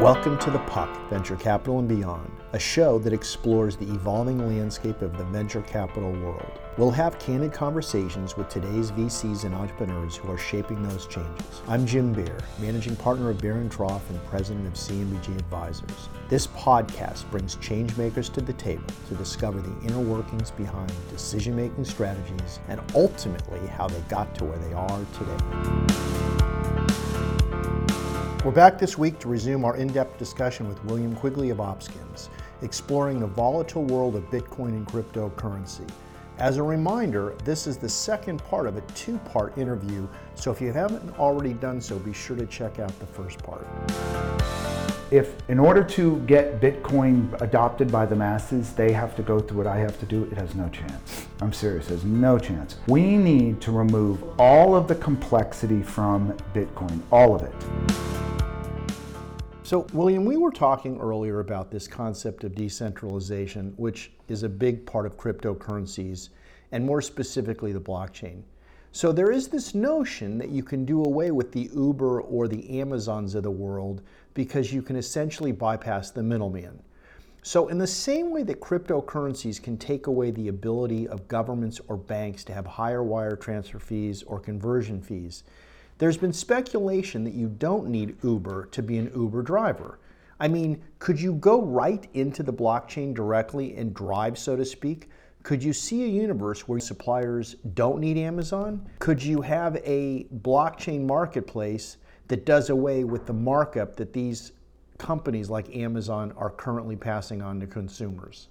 Welcome to The Puck, Venture Capital and Beyond, a show that explores the evolving landscape of the venture capital world. We'll have candid conversations with today's VCs and entrepreneurs who are shaping those changes. I'm Jim Beer, managing partner of Beer and Trough and president of CMBG Advisors. This podcast brings changemakers to the table to discover the inner workings behind decision making strategies and ultimately how they got to where they are today. We're back this week to resume our in depth discussion with William Quigley of Opskins, exploring the volatile world of Bitcoin and cryptocurrency. As a reminder, this is the second part of a two part interview, so if you haven't already done so, be sure to check out the first part. If, in order to get Bitcoin adopted by the masses, they have to go through what I have to do, it has no chance. I'm serious, there's no chance. We need to remove all of the complexity from Bitcoin, all of it. So, William, we were talking earlier about this concept of decentralization, which is a big part of cryptocurrencies, and more specifically the blockchain. So, there is this notion that you can do away with the Uber or the Amazons of the world because you can essentially bypass the middleman. So, in the same way that cryptocurrencies can take away the ability of governments or banks to have higher wire transfer fees or conversion fees, there's been speculation that you don't need Uber to be an Uber driver. I mean, could you go right into the blockchain directly and drive, so to speak? Could you see a universe where suppliers don't need Amazon? Could you have a blockchain marketplace that does away with the markup that these companies like Amazon are currently passing on to consumers?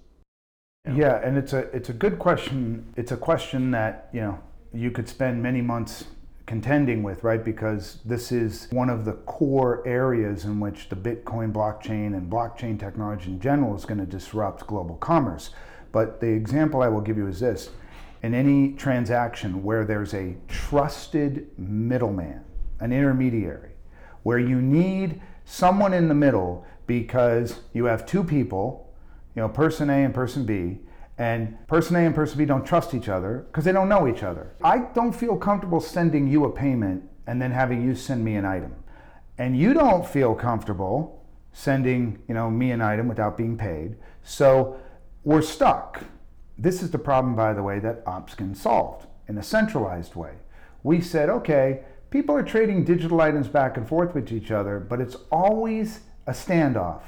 Yeah, and it's a it's a good question. It's a question that, you know, you could spend many months contending with, right? Because this is one of the core areas in which the Bitcoin blockchain and blockchain technology in general is going to disrupt global commerce. But the example I will give you is this in any transaction where there's a trusted middleman, an intermediary, where you need someone in the middle because you have two people, you know, person A and person B, and person A and person B don't trust each other because they don't know each other. I don't feel comfortable sending you a payment and then having you send me an item. And you don't feel comfortable sending, you know, me an item without being paid. So we're stuck. This is the problem, by the way, that Opskin solved in a centralized way. We said, okay, people are trading digital items back and forth with each other, but it's always a standoff.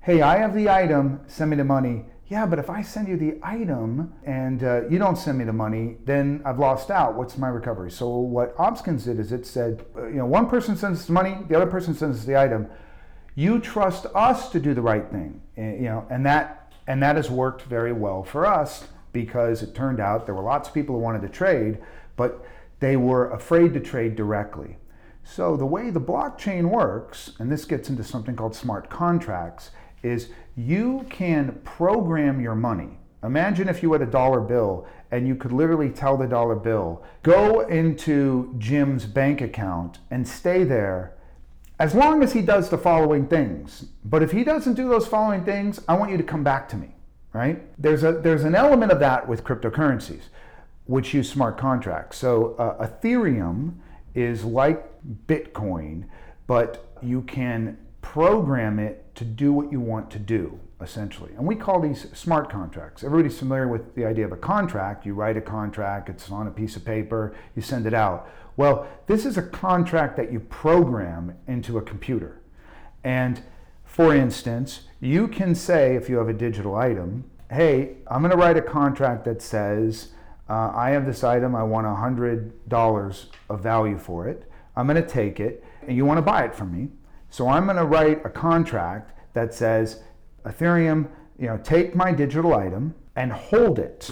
Hey, I have the item, send me the money yeah, but if I send you the item and uh, you don't send me the money, then I've lost out. What's my recovery? So what Opskins did is it said, uh, you know, one person sends the money, the other person sends the item. You trust us to do the right thing, eh, you know, and that and that has worked very well for us because it turned out there were lots of people who wanted to trade, but they were afraid to trade directly. So the way the blockchain works, and this gets into something called smart contracts, is you can program your money. Imagine if you had a dollar bill and you could literally tell the dollar bill, go into Jim's bank account and stay there as long as he does the following things. But if he doesn't do those following things, I want you to come back to me, right? There's, a, there's an element of that with cryptocurrencies, which use smart contracts. So uh, Ethereum is like Bitcoin, but you can program it to do what you want to do, essentially. And we call these smart contracts. Everybody's familiar with the idea of a contract. You write a contract, it's on a piece of paper, you send it out. Well, this is a contract that you program into a computer. And for instance, you can say, if you have a digital item, hey, I'm going to write a contract that says, uh, I have this item, I want $100 of value for it. I'm going to take it, and you want to buy it from me. So I'm going to write a contract that says, Ethereum, you know, take my digital item and hold it.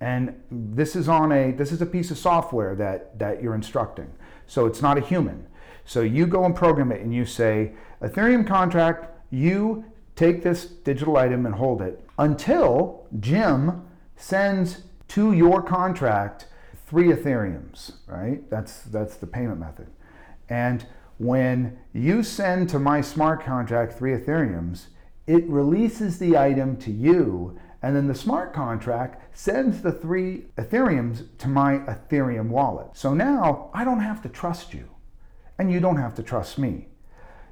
And this is on a this is a piece of software that that you're instructing. So it's not a human. So you go and program it and you say, Ethereum contract, you take this digital item and hold it until Jim sends to your contract three Ethereums, right? That's that's the payment method. And when you send to my smart contract three Ethereums, it releases the item to you, and then the smart contract sends the three Ethereums to my Ethereum wallet. So now I don't have to trust you, and you don't have to trust me.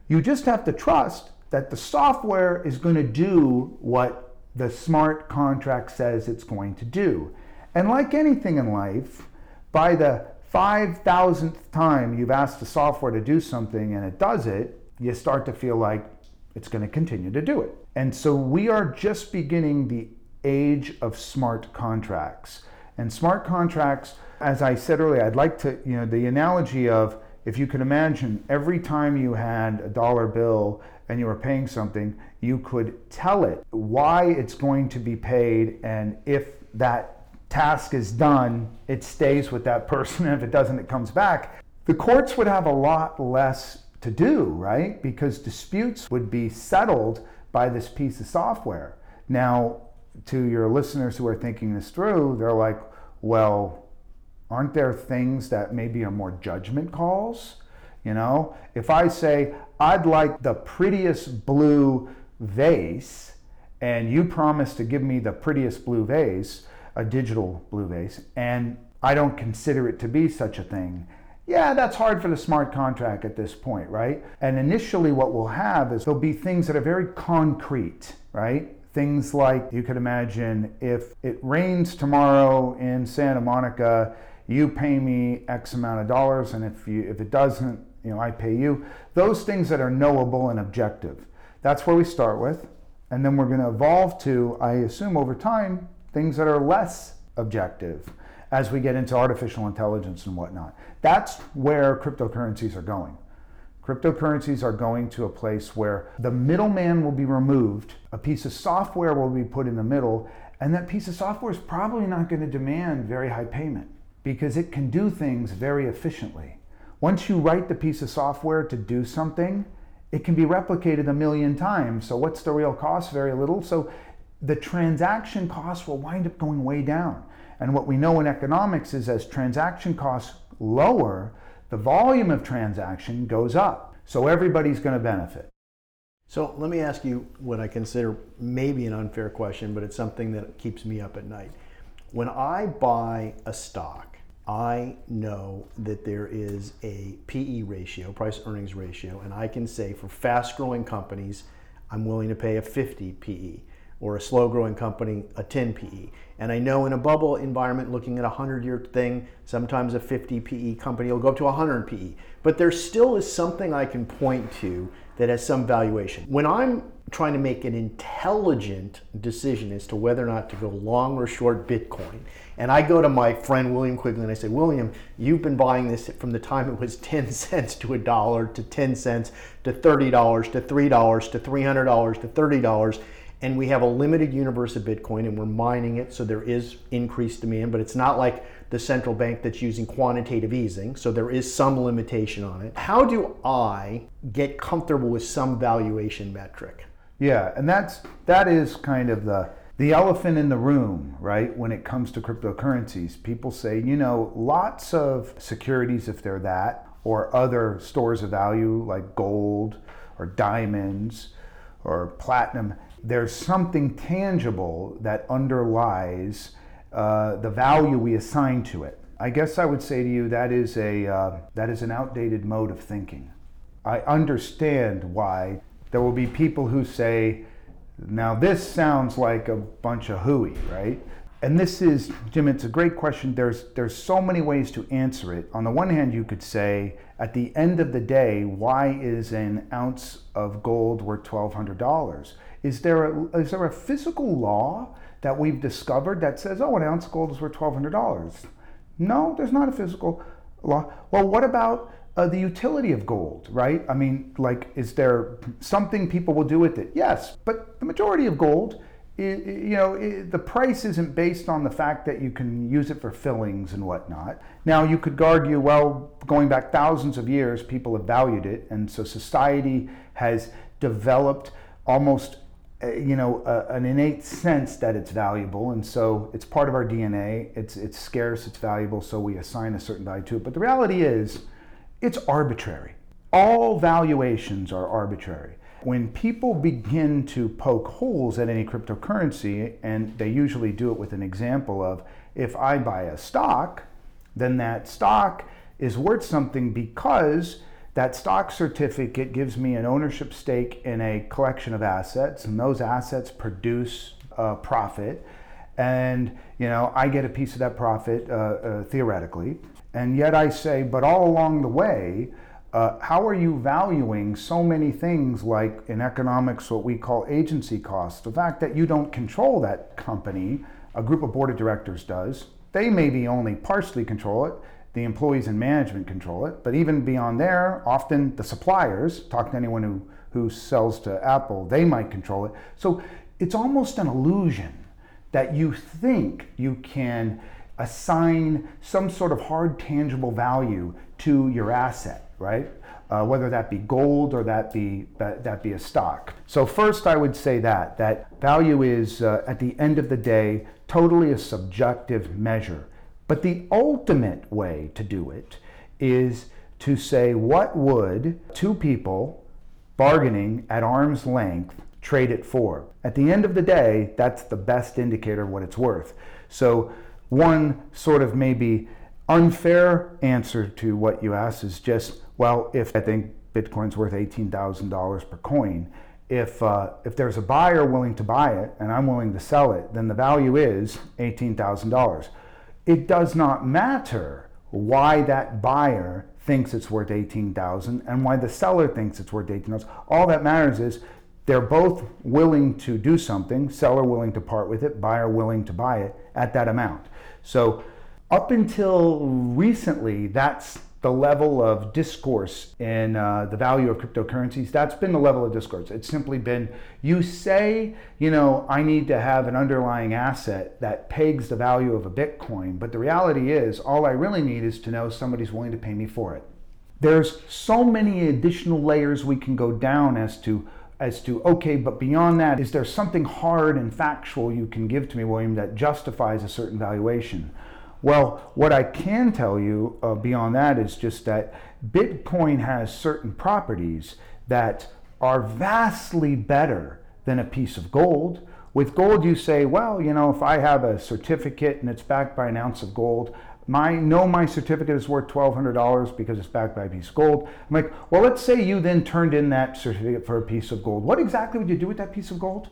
You just have to trust that the software is going to do what the smart contract says it's going to do. And like anything in life, by the 5,000th time you've asked the software to do something and it does it, you start to feel like it's going to continue to do it. And so we are just beginning the age of smart contracts. And smart contracts, as I said earlier, I'd like to, you know, the analogy of if you can imagine every time you had a dollar bill and you were paying something, you could tell it why it's going to be paid and if that task is done, it stays with that person. And if it doesn't, it comes back. The courts would have a lot less to do, right? Because disputes would be settled by this piece of software. Now, to your listeners who are thinking this through, they're like, well, aren't there things that maybe are more judgment calls? You know, if I say, I'd like the prettiest blue vase, and you promise to give me the prettiest blue vase, a digital blue vase, and I don't consider it to be such a thing. Yeah, that's hard for the smart contract at this point, right? And initially, what we'll have is there'll be things that are very concrete, right? Things like you could imagine if it rains tomorrow in Santa Monica, you pay me X amount of dollars, and if you if it doesn't, you know, I pay you. Those things that are knowable and objective. That's where we start with, and then we're going to evolve to, I assume, over time, things that are less objective as we get into artificial intelligence and whatnot. That's where cryptocurrencies are going. Cryptocurrencies are going to a place where the middleman will be removed, a piece of software will be put in the middle, and that piece of software is probably not going to demand very high payment because it can do things very efficiently. Once you write the piece of software to do something, it can be replicated a million times. So, what's the real cost? Very little. So, the transaction costs will wind up going way down. And what we know in economics is as transaction costs lower, the volume of transaction goes up. So everybody's going to benefit. So let me ask you what I consider maybe an unfair question, but it's something that keeps me up at night. When I buy a stock, I know that there is a PE ratio, price earnings ratio, and I can say for fast growing companies, I'm willing to pay a 50 PE or a slow growing company a 10 PE. And I know in a bubble environment, looking at a 100 year thing, sometimes a 50 PE company will go up to 100 PE. But there still is something I can point to that has some valuation. When I'm trying to make an intelligent decision as to whether or not to go long or short Bitcoin, and I go to my friend William Quigley and I say, William, you've been buying this from the time it was 10 cents to a dollar to 10 cents to $30 to $3 to $300 to $30 and we have a limited universe of Bitcoin and we're mining it, so there is increased demand, but it's not like the central bank that's using quantitative easing, so there is some limitation on it. How do I get comfortable with some valuation metric? Yeah, and that's that is kind of the the elephant in the room, right? When it comes to cryptocurrencies, people say, you know, lots of securities if they're that or other stores of value like gold or diamonds or platinum there's something tangible that underlies uh, the value we assign to it. I guess I would say to you that is a uh, that is an outdated mode of thinking. I understand why there will be people who say, "Now this sounds like a bunch of hooey," right? And this is, Jim. It's a great question. There's there's so many ways to answer it. On the one hand, you could say, at the end of the day, why is an ounce of gold worth twelve hundred dollars? Is there a, is there a physical law that we've discovered that says, oh, an ounce of gold is worth $1,200? No, there's not a physical law. Well, what about uh, the utility of gold, right? I mean, like, is there something people will do with it? Yes, but the majority of gold, you know, the price isn't based on the fact that you can use it for fillings and whatnot. Now, you could argue, well, going back thousands of years, people have valued it, and so society has developed almost uh, you know, an innate sense that it's valuable, and so it's part of our DNA. It's it's scarce, it's valuable, so we assign a certain value to it. But the reality is, it's arbitrary. All valuations are arbitrary. When people begin to poke holes at any cryptocurrency, and they usually do it with an example of if I buy a stock, then that stock is worth something because That stock certificate gives me an ownership stake in a collection of assets, and those assets produce a profit. And you know, I get a piece of that profit uh, uh, theoretically. And yet I say, but all along the way, uh, how are you valuing so many things like in economics what we call agency costs? The fact that you don't control that company, a group of board of directors does. They maybe only partially control it. The employees and management control it. But even beyond there, often the suppliers, talk to anyone who, who sells to Apple, they might control it. So it's almost an illusion that you think you can assign some sort of hard tangible value to your asset, right? Uh, whether that be gold or that be that, that, be a stock. So first, I would say that that value is uh, at the end of the day totally a subjective measure. But the ultimate way to do it is to say what would two people bargaining at arm's length trade it for. At the end of the day, that's the best indicator of what it's worth. So one sort of maybe unfair answer to what you asked is just, well, if I think Bitcoin's worth $18,000 per coin, if, uh, if there's a buyer willing to buy it and I'm willing to sell it, then the value is $18,000. It does not matter why that buyer thinks it's worth 18,000 and why the seller thinks it's worth 18,000. All that matters is they're both willing to do something, seller willing to part with it, buyer willing to buy it at that amount. So, up until recently, that's the level of discourse in uh, the value of cryptocurrencies. That's been the level of discourse. It's simply been you say, you know, I need to have an underlying asset that pegs the value of a Bitcoin, but the reality is, all I really need is to know somebody's willing to pay me for it. There's so many additional layers we can go down as to as to, okay, but beyond that, is there something hard and factual you can give to me, William, that justifies a certain valuation? Well, what I can tell you uh, beyond that is just that Bitcoin has certain properties that are vastly better than a piece of gold. With gold, you say, well, you know, if I have a certificate and it's backed by an ounce of gold, my know my certificate is worth $1200 because it's backed by a piece of gold. I'm like well let's say you then turned in that certificate for a piece of gold. What exactly would you do with that piece of gold?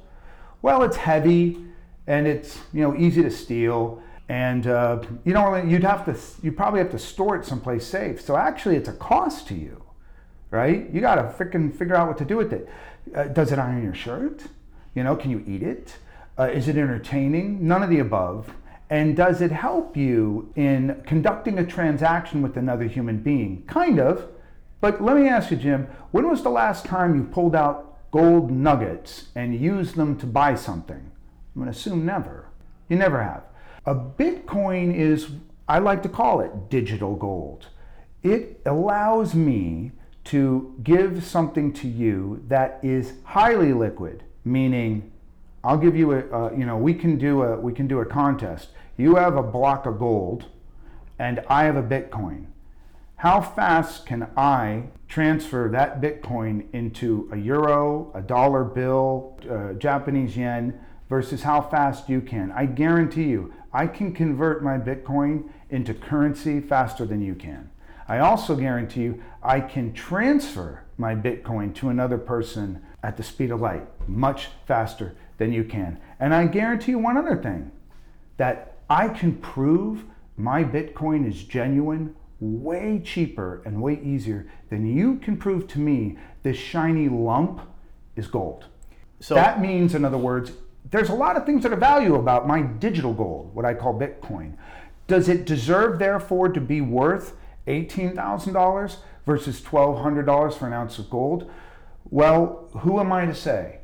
Well it's heavy and it's you know easy to steal and uh, you know you'd have to you probably have to store it someplace safe so actually it's a cost to you right you got to freaking figure out what to do with it uh, does it iron your shirt you know can you eat it? Uh, is it entertaining none of the above and does it help you in conducting a transaction with another human being? Kind of. But let me ask you, Jim, when was the last time you pulled out gold nuggets and used them to buy something? I'm going to assume never. You never have. A Bitcoin is, I like to call it digital gold. It allows me to give something to you that is highly liquid, meaning I'll give you a, uh, you know, we can do a, we can do a contest you have a block of gold and I have a Bitcoin. How fast can I transfer that Bitcoin into a euro, a dollar bill, uh, Japanese yen, versus how fast you can? I guarantee you, I can convert my Bitcoin into currency faster than you can. I also guarantee you, I can transfer my Bitcoin to another person at the speed of light much faster than you can. And I guarantee you one other thing that I can prove my Bitcoin is genuine way cheaper and way easier than you can prove to me this shiny lump is gold. So that means, in other words, there's a lot of things that are value about my digital gold, what I call Bitcoin. Does it deserve, therefore, to be worth $18,000 versus $1,200 for an ounce of gold? Well, who am I to say?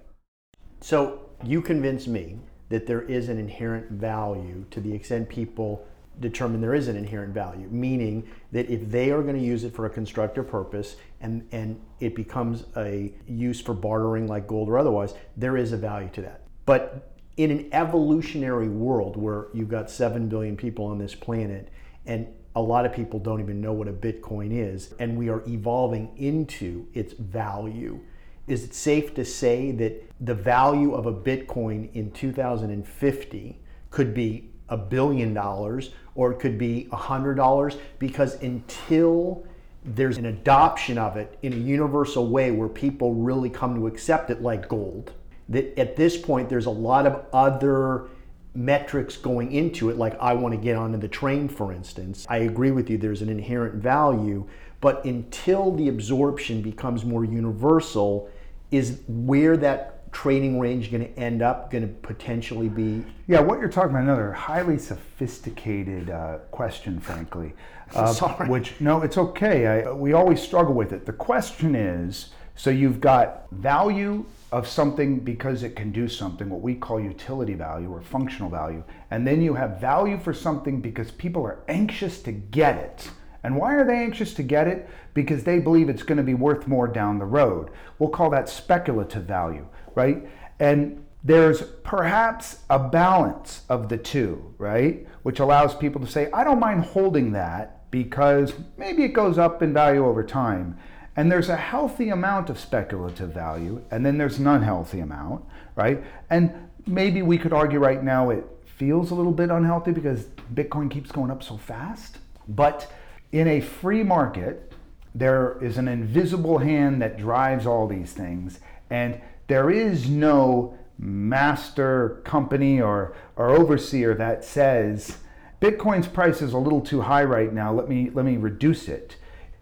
So you convince me that there is an inherent value to the extent people determine there is an inherent value, meaning that if they are going to use it for a constructive purpose and, and it becomes a use for bartering like gold or otherwise, there is a value to that. But in an evolutionary world where you've got 7 billion people on this planet and a lot of people don't even know what a Bitcoin is, and we are evolving into its value is it safe to say that the value of a Bitcoin in 2050 could be a billion dollars or it could be a hundred dollars? Because until there's an adoption of it in a universal way where people really come to accept it like gold. That at this point, there's a lot of other metrics going into it, like I want to get onto the train, for instance. I agree with you, there's an inherent value, but until the absorption becomes more universal, is where that trading range going to end up going to potentially be? Yeah, what you're talking about, another highly sophisticated uh, question, frankly. Uh, Sorry. Which, no, it's okay. I, we always struggle with it. The question is so you've got value of something because it can do something, what we call utility value or functional value. And then you have value for something because people are anxious to get it. And why are they anxious to get it? Because they believe it's going to be worth more down the road. We'll call that speculative value right? And there's perhaps a balance of the two, right? Which allows people to say, I don't mind holding that because maybe it goes up in value over time. And there's a healthy amount of speculative value, and then there's an unhealthy amount, right? And maybe we could argue right now it feels a little bit unhealthy because Bitcoin keeps going up so fast. But in a free market, there is an invisible hand that drives all these things. And there is no master company or, or overseer that says Bitcoin's price is a little too high right now. Let me let me reduce it.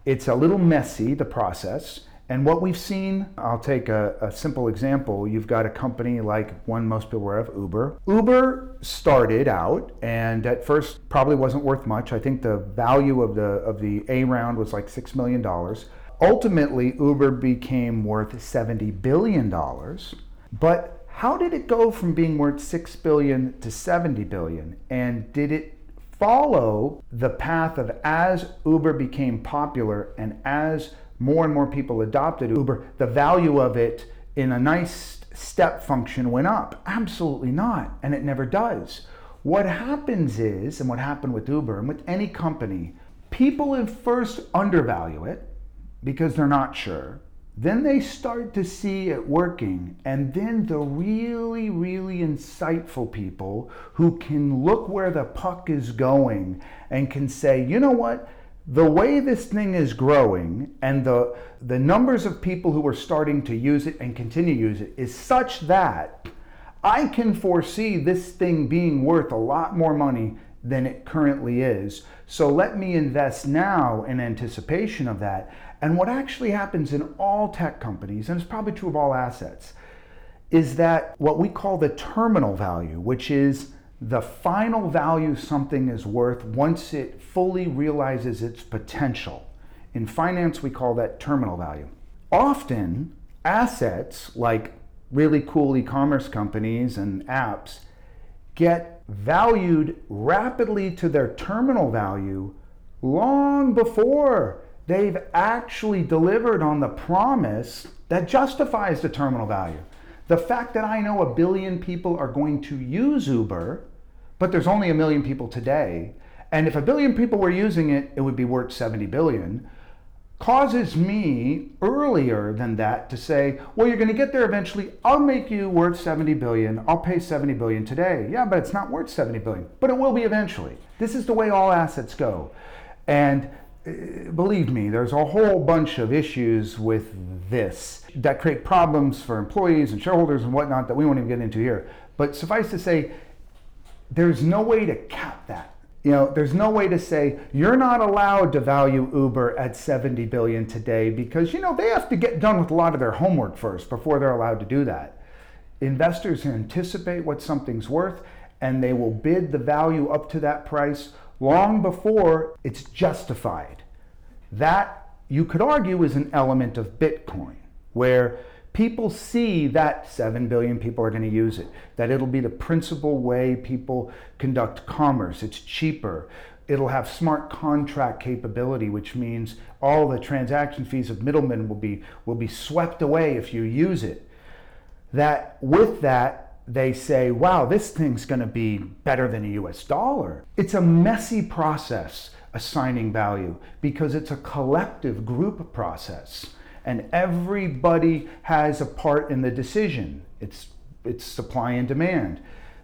It's a little messy the process. And what we've seen, I'll take a, a, simple example. You've got a company like one most people aware of, Uber. Uber started out and at first probably wasn't worth much. I think the value of the of the A round was like six million dollars. Ultimately, Uber became worth $70 billion. But how did it go from being worth 6 billion to 70 billion? And did it follow the path of as Uber became popular and as more and more people adopted Uber, the value of it in a nice step function went up? Absolutely not. And it never does. What happens is, and what happened with Uber and with any company, people at first undervalue it because they're not sure. Then they start to see it working. And then the really, really insightful people who can look where the puck is going and can say, you know what? The way this thing is growing and the, the numbers of people who are starting to use it and continue to use it is such that I can foresee this thing being worth a lot more money than it currently is. So let me invest now in anticipation of that. And what actually happens in all tech companies, and it's probably true of all assets, is that what we call the terminal value, which is the final value something is worth once it fully realizes its potential. In finance, we call that terminal value. Often, assets like really cool e commerce companies and apps get valued rapidly to their terminal value long before they've actually delivered on the promise that justifies the terminal value. The fact that I know a billion people are going to use Uber, but there's only a million people today, and if a billion people were using it, it would be worth 70 billion, causes me earlier than that to say, well, you're going to get there eventually. I'll make you worth 70 billion. I'll pay 70 billion today. Yeah, but it's not worth 70 billion, but it will be eventually. This is the way all assets go. And believe me, there's a whole bunch of issues with this that create problems for employees and shareholders and whatnot that we won't even get into here. But suffice to say, there's no way to cap that. You know, there's no way to say you're not allowed to value Uber at 70 billion today because you know they have to get done with a lot of their homework first before they're allowed to do that. Investors anticipate what something's worth and they will bid the value up to that price long before it's justified. That, you could argue, is an element of Bitcoin, where people see that 7 billion people are going to use it, that it'll be the principal way people conduct commerce. It's cheaper. It'll have smart contract capability, which means all the transaction fees of middlemen will be, will be swept away if you use it. That with that, they say, wow, this thing's going to be better than a US dollar. It's a messy process assigning value because it's a collective group process and everybody has a part in the decision. It's, it's supply and demand.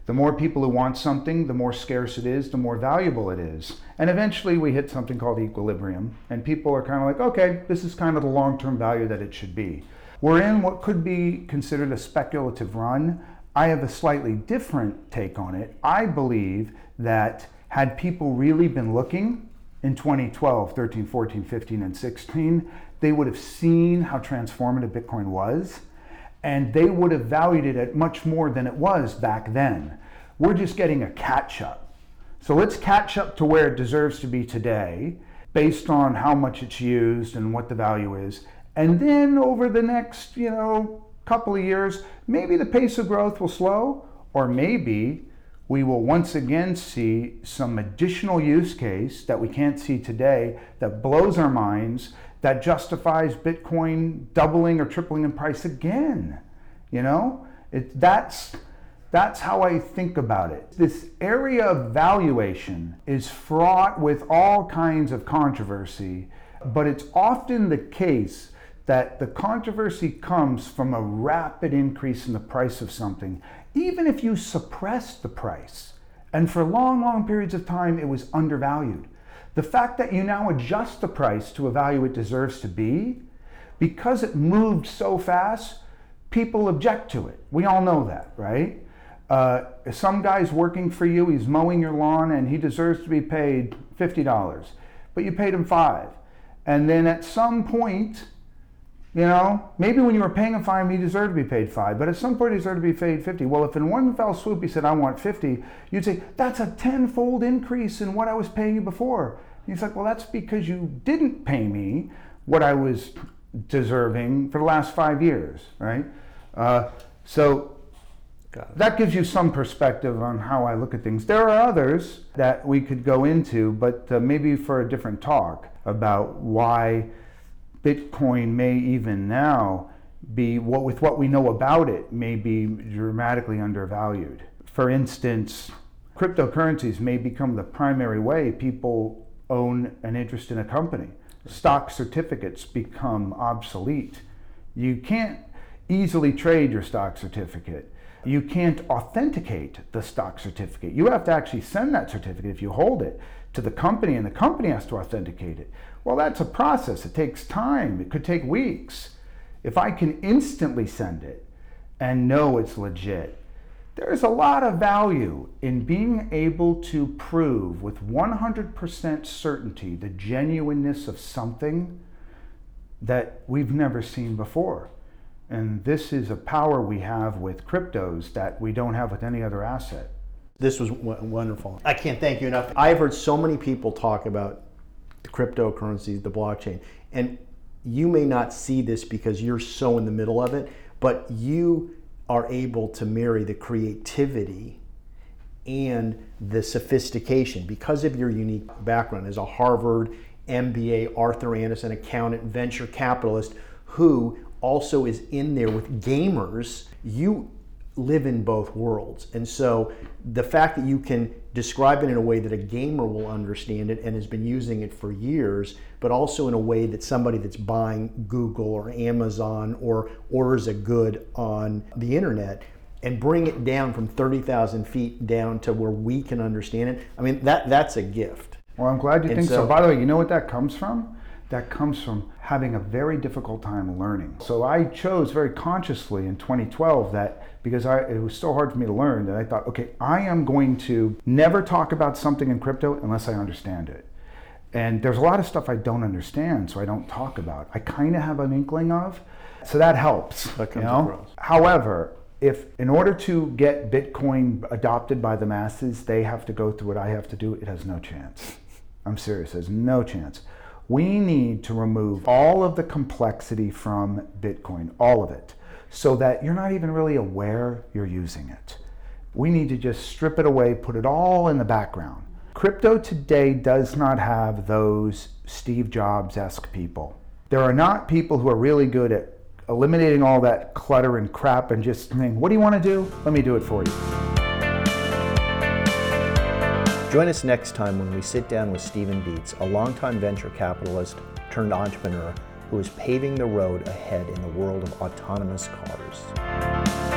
The more people who want something, the more scarce it is, the more valuable it is. And eventually we hit something called equilibrium, and people are kind of like, okay, this is kind of the long term value that it should be. We're in what could be considered a speculative run. I have a slightly different take on it. I believe that had people really been looking in 2012, 13, 14, 15, and 16, they would have seen how transformative Bitcoin was and they would have valued it at much more than it was back then. We're just getting a catch up. So let's catch up to where it deserves to be today based on how much it's used and what the value is. And then over the next, you know, couple of years, maybe the pace of growth will slow or maybe we will once again see some additional use case that we can't see today that blows our minds that justifies Bitcoin doubling or tripling in price again. You know, it, that's that's how I think about it. This area of valuation is fraught with all kinds of controversy, but it's often the case that the controversy comes from a rapid increase in the price of something, even if you suppress the price. And for long, long periods of time, it was undervalued. The fact that you now adjust the price to a value it deserves to be, because it moved so fast, people object to it. We all know that, right? Uh, some guy's working for you, he's mowing your lawn, and he deserves to be paid $50, but you paid him five. And then at some point, you know, maybe when you were paying a five, you deserved to be paid five, but at some point you deserved to be paid 50. Well, if in one fell swoop he said, I want 50, you'd say, that's a tenfold increase in what I was paying you before. And he's like, well, that's because you didn't pay me what I was deserving for the last five years, right? Uh, so that gives you some perspective on how I look at things. There are others that we could go into, but uh, maybe for a different talk about why Bitcoin may even now be what with what we know about it may be dramatically undervalued. For instance, cryptocurrencies may become the primary way people own an interest in a company. Stock certificates become obsolete. You can't easily trade your stock certificate. You can't authenticate the stock certificate. You have to actually send that certificate if you hold it to the company, and the company has to authenticate it. Well, that's a process. It takes time, it could take weeks. If I can instantly send it and know it's legit, there's a lot of value in being able to prove with 100% certainty the genuineness of something that we've never seen before. And this is a power we have with cryptos that we don't have with any other asset. This was w- wonderful. I can't thank you enough. I've heard so many people talk about the cryptocurrencies, the blockchain. And you may not see this because you're so in the middle of it, but you are able to marry the creativity and the sophistication because of your unique background as a Harvard MBA, Arthur Andersen accountant, venture capitalist who also is in there with gamers. You live in both worlds. And so the fact that you can describe it in a way that a gamer will understand it and has been using it for years, but also in a way that somebody that's buying Google or Amazon or orders a good on the internet and bring it down from 30,000 feet down to where we can understand it. I mean, that that's a gift. Well, I'm glad you and think so, so. By the way, you know what that comes from? That comes from having a very difficult time learning. So I chose very consciously in 2012 that because I, it was so hard for me to learn that I thought, okay, I am going to never talk about something in crypto unless I understand it. And there's a lot of stuff I don't understand, so I don't talk about. I kind of have an inkling of, so that helps. That comes you know? across. However, if in order to get Bitcoin adopted by the masses, they have to go through what I have to do, it has no chance. I'm serious, there's no chance we need to remove all of the complexity from Bitcoin, all of it, so that you're not even really aware you're using it. We need to just strip it away, put it all in the background. Crypto today does not have those Steve Jobs esque people. There are not people who are really good at eliminating all that clutter and crap and just saying, What do you want to do? Let me do it for you. Join us next time when we sit down with Stephen Dietz, a longtime venture capitalist turned entrepreneur who is paving the road ahead in the world of autonomous cars.